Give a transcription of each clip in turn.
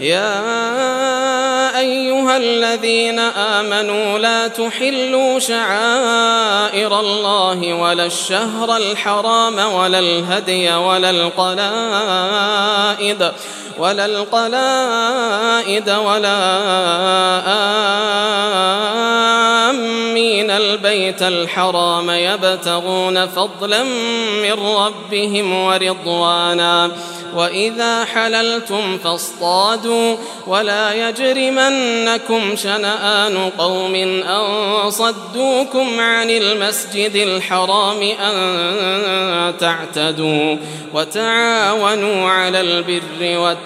يا أيها الذين آمنوا لا تحلوا شعائر الله ولا الشهر الحرام ولا الهدي ولا القلائد ولا القلائد ولا آمين البيت الحرام يبتغون فضلا من ربهم ورضوانا وإذا حللتم فاصطادوا ولا يجرمنكم شنآن قوم أن صدوكم عن المسجد الحرام أن تعتدوا وتعاونوا على البر والتقوى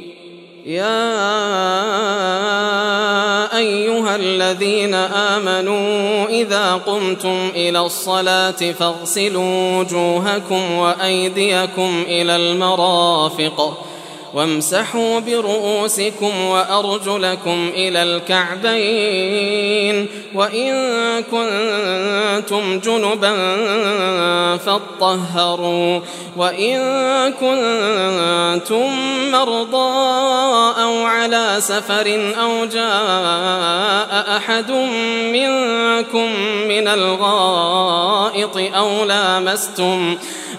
يا أيها الذين آمنوا إذا قمتم إلى الصلاة فاغسلوا وجوهكم وأيديكم إلى المرافق وامسحوا برؤوسكم وأرجلكم إلى الكعبين وإن كنتم جنبا فاطهروا وإن كنتم مرضى أو على سفر أو جاء أحد منكم من الغائط أو لامستم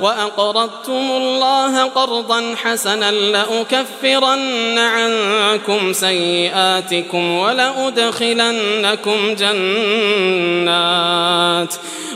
وأقرضتم الله قرضا حسنا لأكفرن عنكم سيئاتكم ولأدخلنكم جنات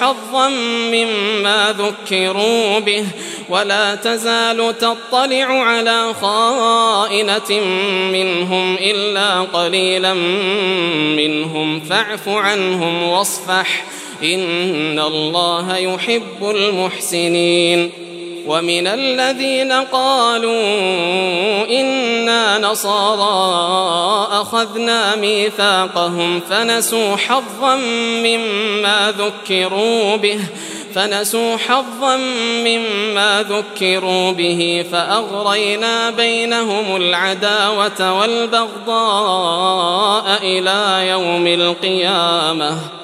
حظا مما ذكروا به ولا تزال تطلع على خائنة منهم إلا قليلا منهم فاعف عنهم واصفح إن الله يحب المحسنين ومن الذين قالوا إنا نصارى أخذنا ميثاقهم فنسوا حظا مما ذكروا به فنسوا حظا مما ذكروا به فأغرينا بينهم العداوة والبغضاء إلى يوم القيامة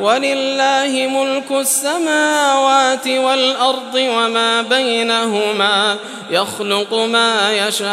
ولله ملك السماوات والأرض وما بينهما يخلق ما يشاء.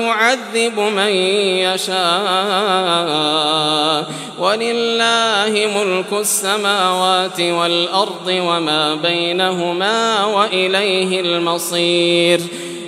ويعذب من يشاء. ولله ملك السماوات والأرض وما بينهما وإليه المصير.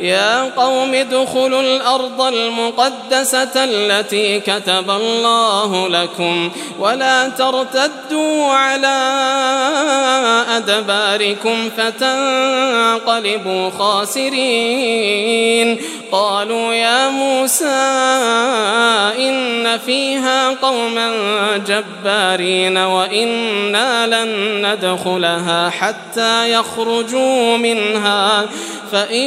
يا قوم ادخلوا الأرض المقدسة التي كتب الله لكم ولا ترتدوا على أدباركم فتنقلبوا خاسرين. قالوا يا موسى إن فيها قوما جبارين وإنا لن ندخلها حتى يخرجوا منها. فإن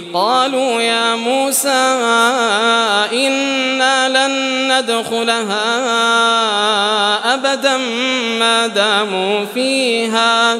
قالوا يا موسى إنا لن ندخلها أبدا ما داموا فيها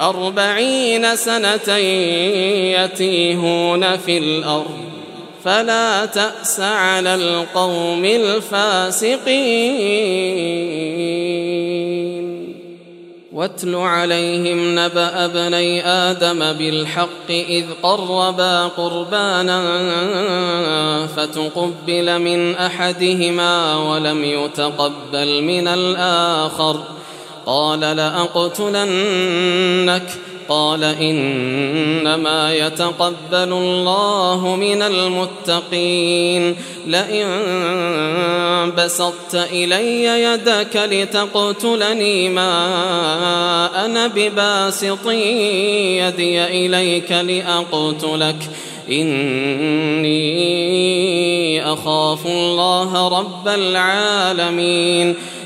أربعين سنة يتيهون في الأرض. فلا تأس على القوم الفاسقين. واتل عليهم نبأ ابني آدم بالحق إذ قربا قربانا فتقبل من أحدهما ولم يتقبل من الآخر. قال لأقتلنك. قال إنما يتقبل الله من المتقين. لئن بسطت إلي يدك لتقتلني ما أنا بباسط يدي إليك لأقتلك. إني أخاف الله رب العالمين.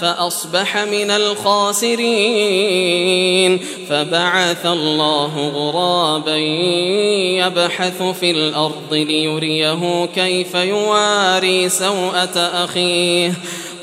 فأصبح من الخاسرين. فبعث الله غرابا يبحث في الأرض ليريه كيف يواري سوءة أخيه.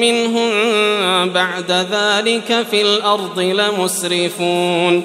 منهم بعد ذلك في الأرض لمسرفون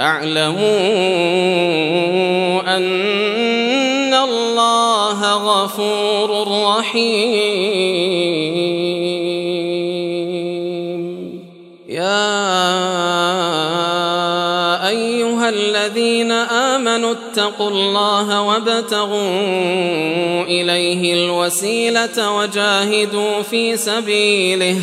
فاعلموا أن الله غفور رحيم. يا أيها الذين آمنوا اتقوا الله وابتغوا إليه الوسيلة وجاهدوا في سبيله.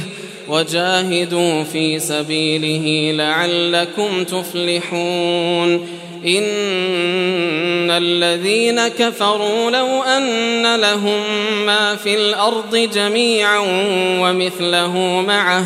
وجاهدوا في سبيله لعلكم تفلحون. إن الذين كفروا لو أن لهم ما في الأرض جميعا ومثله معه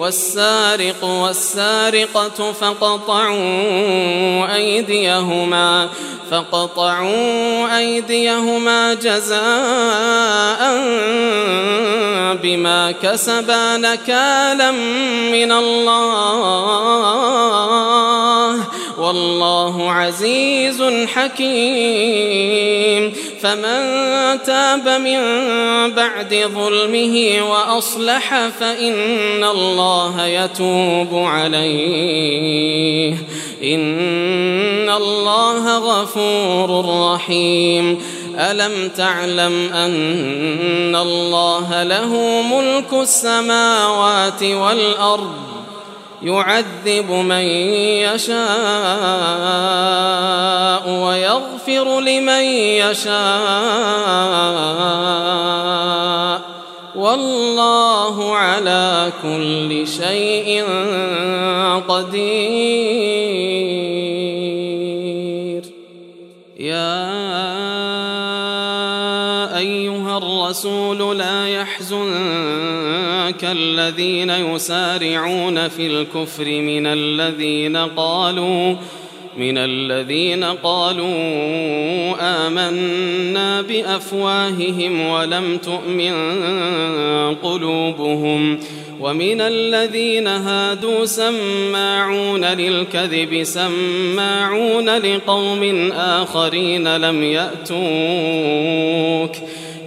والسارق والسارقة فقطعوا أيديهما فقطعوا أيديهما جزاء بما كسبا نكالا من الله. والله عزيز حكيم. فمن تاب من بعد ظلمه وأصلح فإن الله يتوب عليه. إن الله غفور رحيم. ألم تعلم أن الله له ملك السماوات والأرض؟ يعذب من يشاء ويغفر لمن يشاء. والله على كل شيء قدير. يا أيها الرسول لا يحزنك الذين يسارعون في الكفر من الذين قالوا من الذين قالوا آمنا بأفواههم ولم تؤمن قلوبهم ومن الذين هادوا سماعون للكذب سماعون لقوم آخرين لم يأتوك.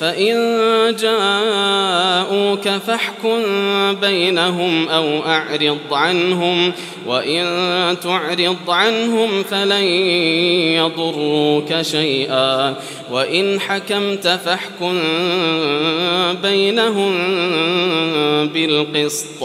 فإن جاءوك فاحكم بينهم أو أعرض عنهم وإن تعرض عنهم فلن يضروك شيئا. وإن حكمت فاحكم بينهم بالقسط.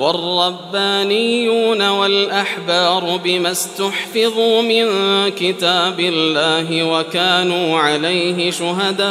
والربانيون والأحبار بما استحفظوا من كتاب الله وكانوا عليه شهداء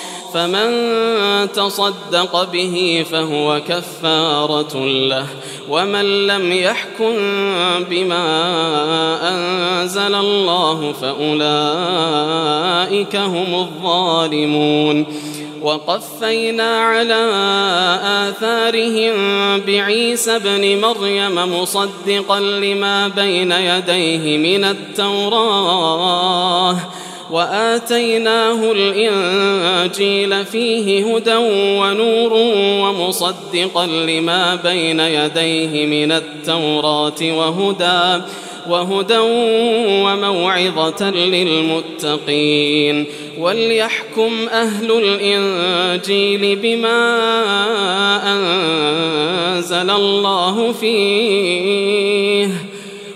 فمن تصدق به فهو كفارة له ومن لم يحكم بما أنزل الله فأولئك هم الظالمون وقفينا على آثارهم بعيسى ابن مريم مصدقا لما بين يديه من التوراه وآتيناه الإنجيل فيه هدى ونور ومصدقا لما بين يديه من التوراة وهدى وهدى وموعظة للمتقين. وليحكم أهل الإنجيل بما أنزل الله فيه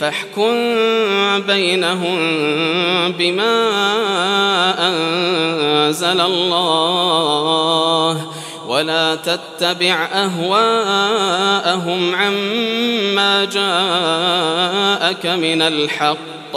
فاحكم بينهم بما أنزل الله ولا تتبع أهواءهم عما جاءك من الحق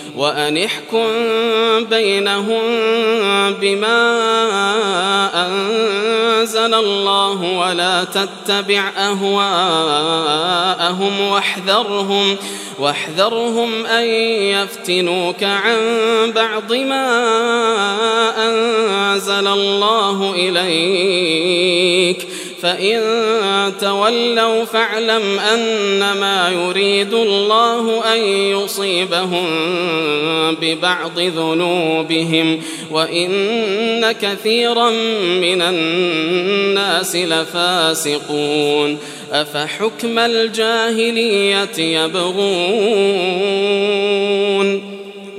وأنحكم بينهم بما أنزل الله ولا تتبع أهواءهم واحذرهم واحذرهم أن يفتنوك عن بعض ما أنزل الله إليك. فإن تولوا فاعلم أنما يريد الله أن يصيبهم ببعض ذنوبهم وإن كثيرا من الناس لفاسقون أفحكم الجاهلية يبغون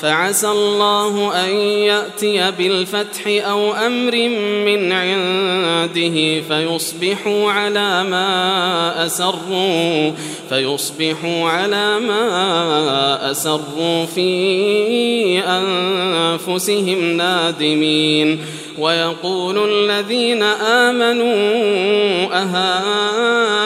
فعسى الله أن يأتي بالفتح أو أمر من عنده فيصبحوا على ما أسروا فيصبحوا على ما أسروا في أنفسهم نادمين. ويقول الذين آمنوا أهؤلاء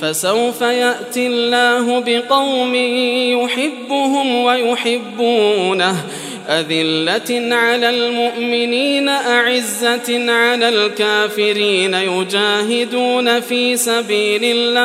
فسوف يأتي الله بقوم يحبهم ويحبونه. أذلة على المؤمنين أعزة على الكافرين يجاهدون في سبيل الله.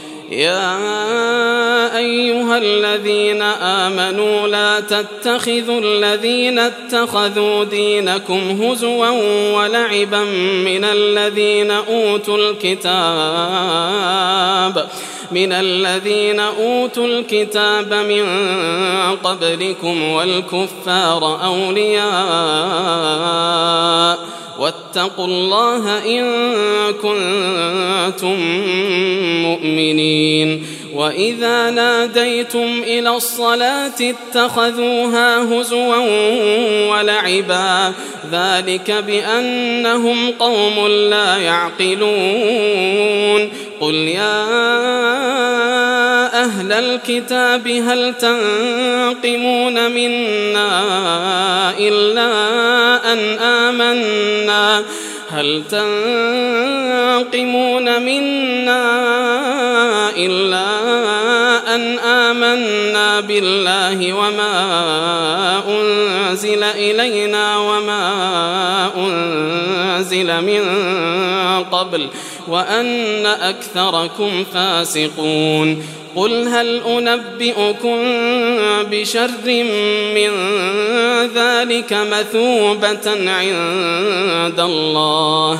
يا أيها الذين آمنوا لا تتخذوا الذين اتخذوا دينكم هزوا ولعبا من الذين أوتوا الكتاب من الذين أوتوا الكتاب من قبلكم والكفار أولياء واتقوا الله إن كنتم مؤمنين. وإذا ناديتم إلى الصلاة اتخذوها هزوا ولعبا. ذلك بأنهم قوم لا يعقلون. قل يا أهل الكتاب هل تنقمون منا إلا أن آمنا؟ هل تنقمون منا إلا أن آمنا بالله وما أنزل إلينا وما أنزل من قبل؟ وأن أكثركم فاسقون قل هل أنبئكم بشر من ذلك مثوبة عند الله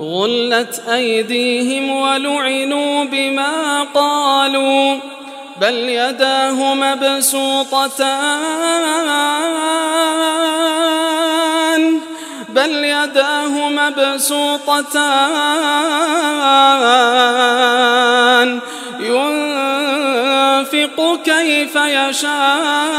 غلت أيديهم ولعنوا بما قالوا بل يداه مبسوطتان بل يداه مبسوطتان ينفق كيف يشاء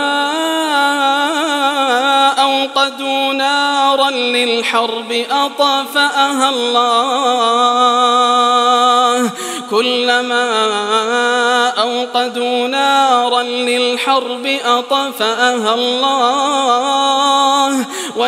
نارا للحرب أطفأها الله. كلما أوقدوا نارا للحرب أطفأها الله.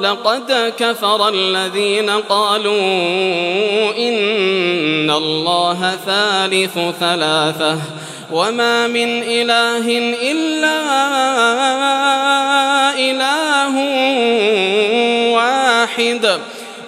لقد كفر الذين قالوا إن الله ثالث ثلاثة وما من إله إلا إله واحد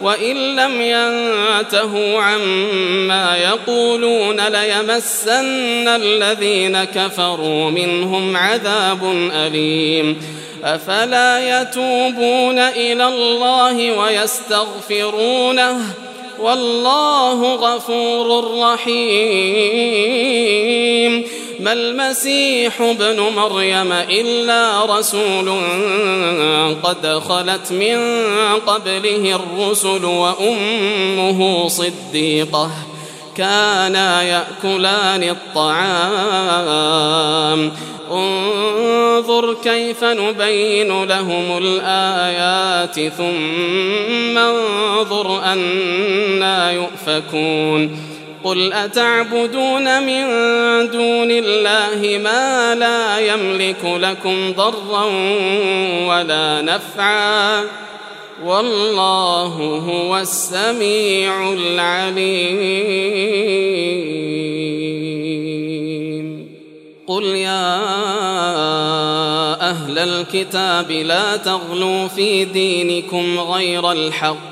وإن لم ينتهوا عما يقولون ليمسن الذين كفروا منهم عذاب أليم. أفلا يتوبون إلى الله ويستغفرونه؟ والله غفور رحيم. ما المسيح ابن مريم إلا رسول قد خلت من قبله الرسل وأمه صديقة. كانا يأكلان الطعام. انظر كيف نبين لهم الآيات ثم انظر أنا يؤفكون. قل أتعبدون من دون الله ما لا يملك لكم ضرا ولا نفعا؟ والله هو السميع العليم. قل يا أهل الكتاب لا تغلوا في دينكم غير الحق.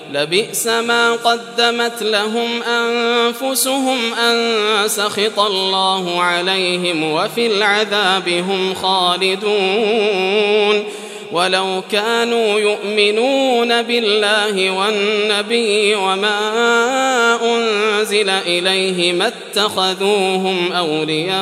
لبئس ما قدمت لهم أنفسهم أن سخط الله عليهم وفي العذاب هم خالدون. ولو كانوا يؤمنون بالله والنبي وما أنزل إليه ما اتخذوهم أولياء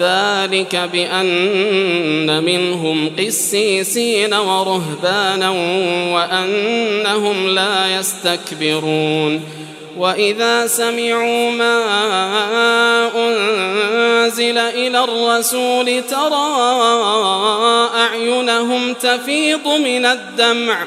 ذلك بأن منهم قسيسين ورهبانا وأنهم لا يستكبرون. وإذا سمعوا ما أنزل إلى الرسول ترى أعينهم تفيض من الدمع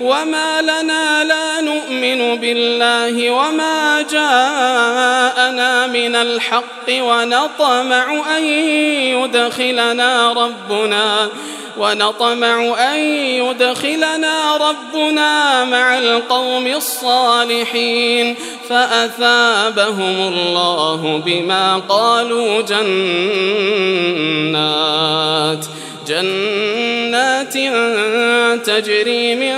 وما لنا لا نؤمن بالله وما جاءنا من الحق ونطمع أن يدخلنا ربنا ونطمع أن يدخلنا ربنا مع القوم الصالحين فأثابهم الله بما قالوا جنات جنات تجري من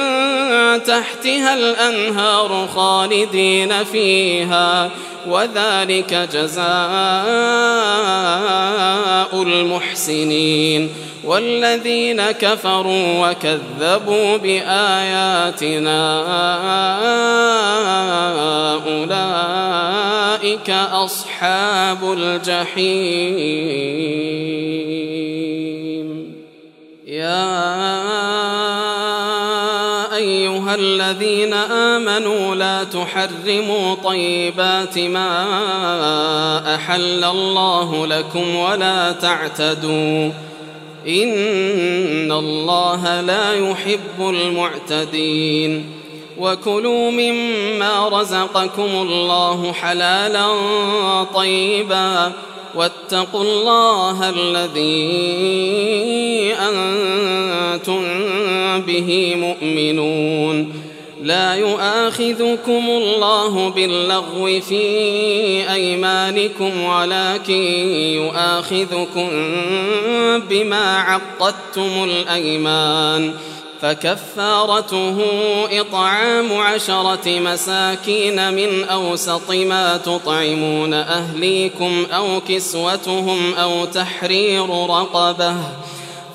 تحتها الأنهار خالدين فيها وذلك جزاء المحسنين. والذين كفروا وكذبوا بآياتنا أولئك أصحاب الجحيم. الذين آمنوا لا تحرموا طيبات ما أحل الله لكم ولا تعتدوا إن الله لا يحب المعتدين وكلوا مما رزقكم الله حلالا طيبا واتقوا الله الذي أنتم به مؤمنون. لا يؤاخذكم الله باللغو في أيمانكم ولكن يؤاخذكم بما عقدتم الأيمان. فكفارته إطعام عشرة مساكين من أوسط ما تطعمون أهليكم أو كسوتهم أو تحرير رقبة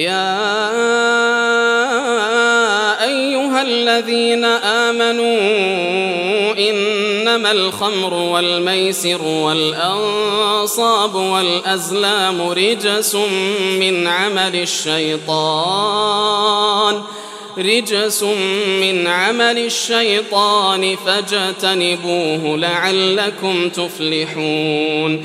يا أيها الذين آمنوا إنما الخمر والميسر والأنصاب والأزلام رجس من عمل الشيطان رجس من عمل الشيطان فاجتنبوه لعلكم تفلحون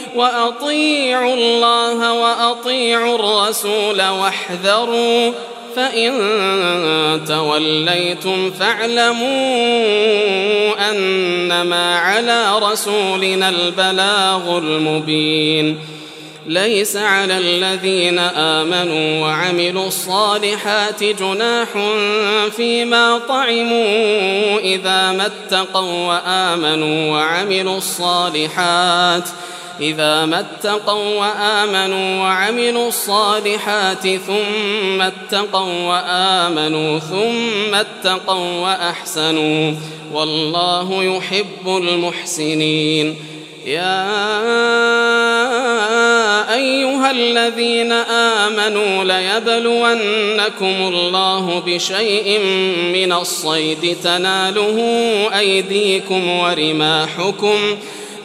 وأطيعوا الله وأطيعوا الرسول واحذروا فإن توليتم فاعلموا أنما على رسولنا البلاغ المبين. ليس على الذين آمنوا وعملوا الصالحات جناح فيما طعموا إذا ما اتقوا وآمنوا وعملوا الصالحات ۖ. إذا ما اتقوا وآمنوا وعملوا الصالحات ثم اتقوا وآمنوا ثم اتقوا وأحسنوا والله يحب المحسنين. يا أيها الذين آمنوا ليبلونكم الله بشيء من الصيد تناله أيديكم ورماحكم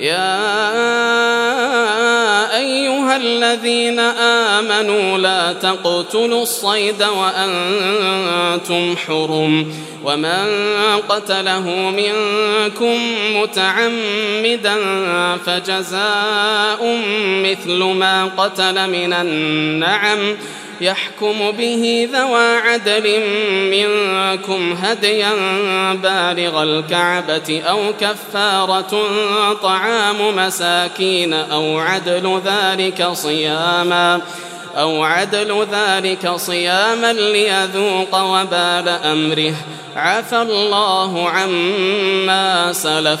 يا أيها الذين آمنوا لا تقتلوا الصيد وأنتم حرم ومن قتله منكم متعمدا فجزاء مثل ما قتل من النعم يحكم به ذوى عدل منكم هديا بالغ الكعبة أو كفارة طعام مساكين أو عدل ذلك صياما أو عدل ذلك صياما ليذوق وبال أمره. عفى الله عما سلف.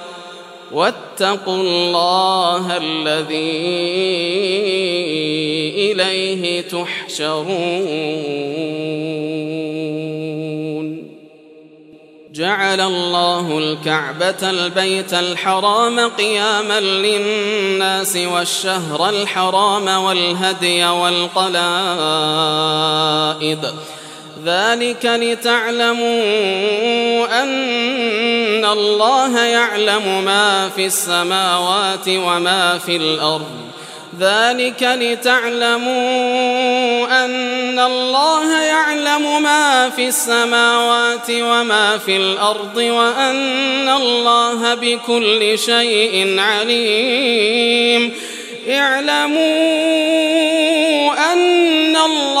واتقوا الله الذي إليه تحشرون. جعل الله الكعبة البيت الحرام قياما للناس والشهر الحرام والهدي والقلائد ذلك لتعلموا أن الله يعلم ما في السماوات وما في الأرض. ذلك لتعلموا أن الله يعلم ما في السماوات وما في الأرض وأن الله بكل شيء عليم. اعلموا أن الله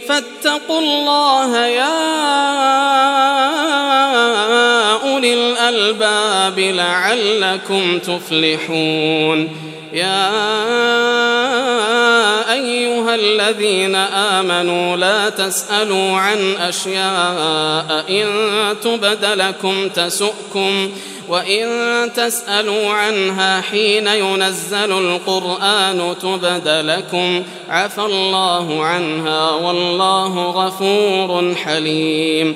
فاتقوا الله يا أولي الألباب لعلكم تفلحون. يا أيها الذين آمنوا لا تسألوا عن أشياء إن تبد لكم تسؤكم وإن تسألوا عنها حين ينزل القرآن تبد لكم عفى الله عنها والله غفور حليم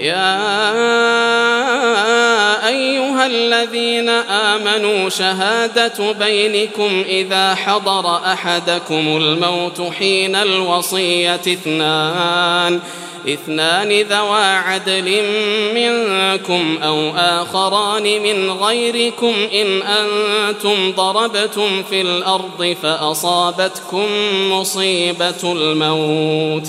يا أيها الذين آمنوا شهادة بينكم إذا حضر أحدكم الموت حين الوصية اثنان اثنان ذوى عدل منكم أو آخران من غيركم إن أنتم ضربتم في الأرض فأصابتكم مصيبة الموت.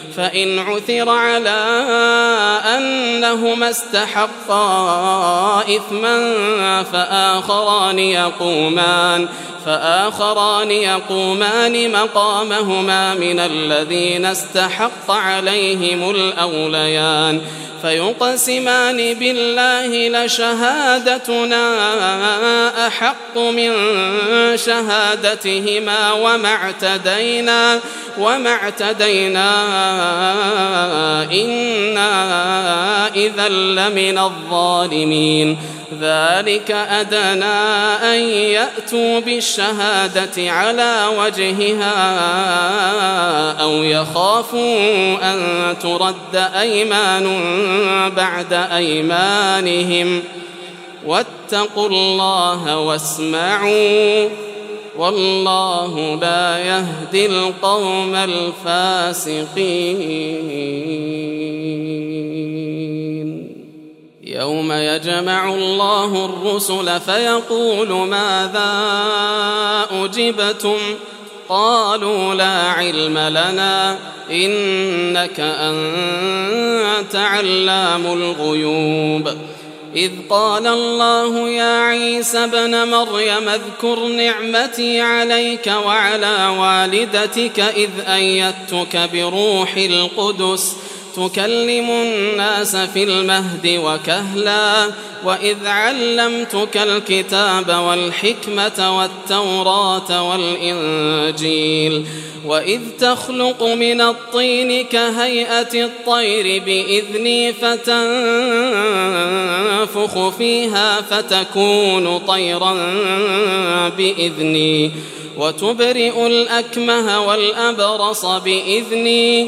فإن عثر على أنهما استحقا إثما فآخران يقومان فآخران يقومان مقامهما من الذين استحق عليهم الأوليان فيقسمان بالله لشهادتنا أحق من شهادتهما وما اعتدينا وما اعتدينا إنا إذا لمن الظالمين. ذلك أدنى أن يأتوا بالشهادة على وجهها أو يخافوا أن ترد أيمان بعد أيمانهم واتقوا الله واسمعوا والله لا يهدي القوم الفاسقين. يوم يجمع الله الرسل فيقول ماذا أجبتم؟ قالوا لا علم لنا إنك أنت علام الغيوب. إذ قال الله يا عيسى ابن مريم اذكر نعمتي عليك وعلى والدتك إذ أيدتك بروح القدس تكلم الناس في المهد وكهلا وإذ علمتك الكتاب والحكمة والتوراة والإنجيل وإذ تخلق من الطين كهيئة الطير بإذني فتنفخ فيها فتكون طيرا بإذني وتبرئ الأكمه والأبرص بإذني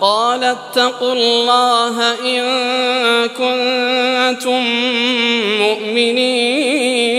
قال اتقوا الله إن كنتم مؤمنين.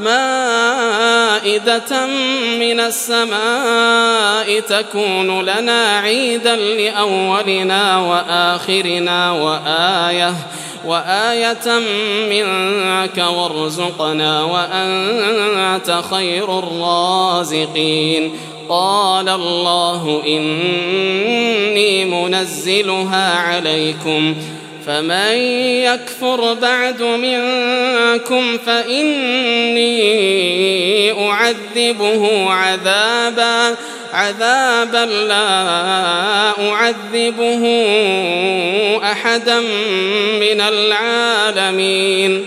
مائدة من السماء تكون لنا عيدا لأولنا وآخرنا وآية وآية منك وارزقنا وأنت خير الرازقين. قال الله إني منزلها عليكم. فمن يكفر بعد منكم فإني أعذبه عذابا عذابا لا أعذبه أحدا من العالمين.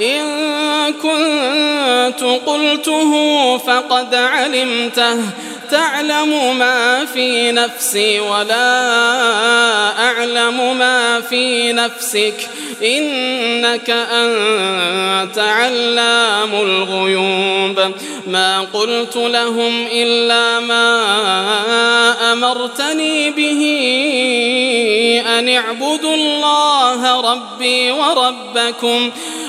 إن كنت قلته فقد علمته. تعلم ما في نفسي ولا أعلم ما في نفسك. إنك أنت علام الغيوب. ما قلت لهم إلا ما أمرتني به أن اعبدوا الله ربي وربكم.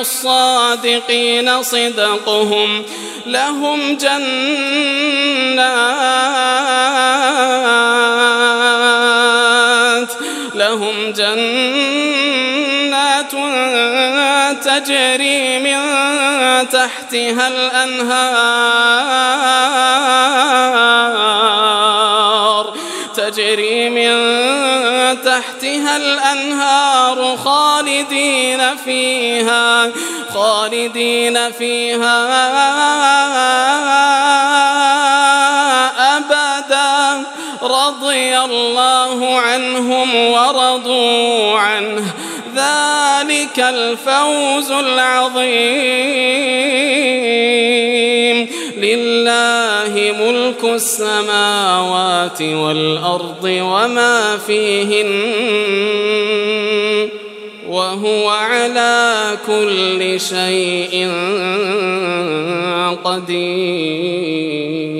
الصادقين صدقهم لهم جنات لهم جنات تجري من تحتها الأنهار فيها خالدين فيها أبدا. رضي الله عنهم ورضوا عنه. ذلك الفوز العظيم. لله ملك السماوات والأرض وما فيهن وهو على كل شيء قدير.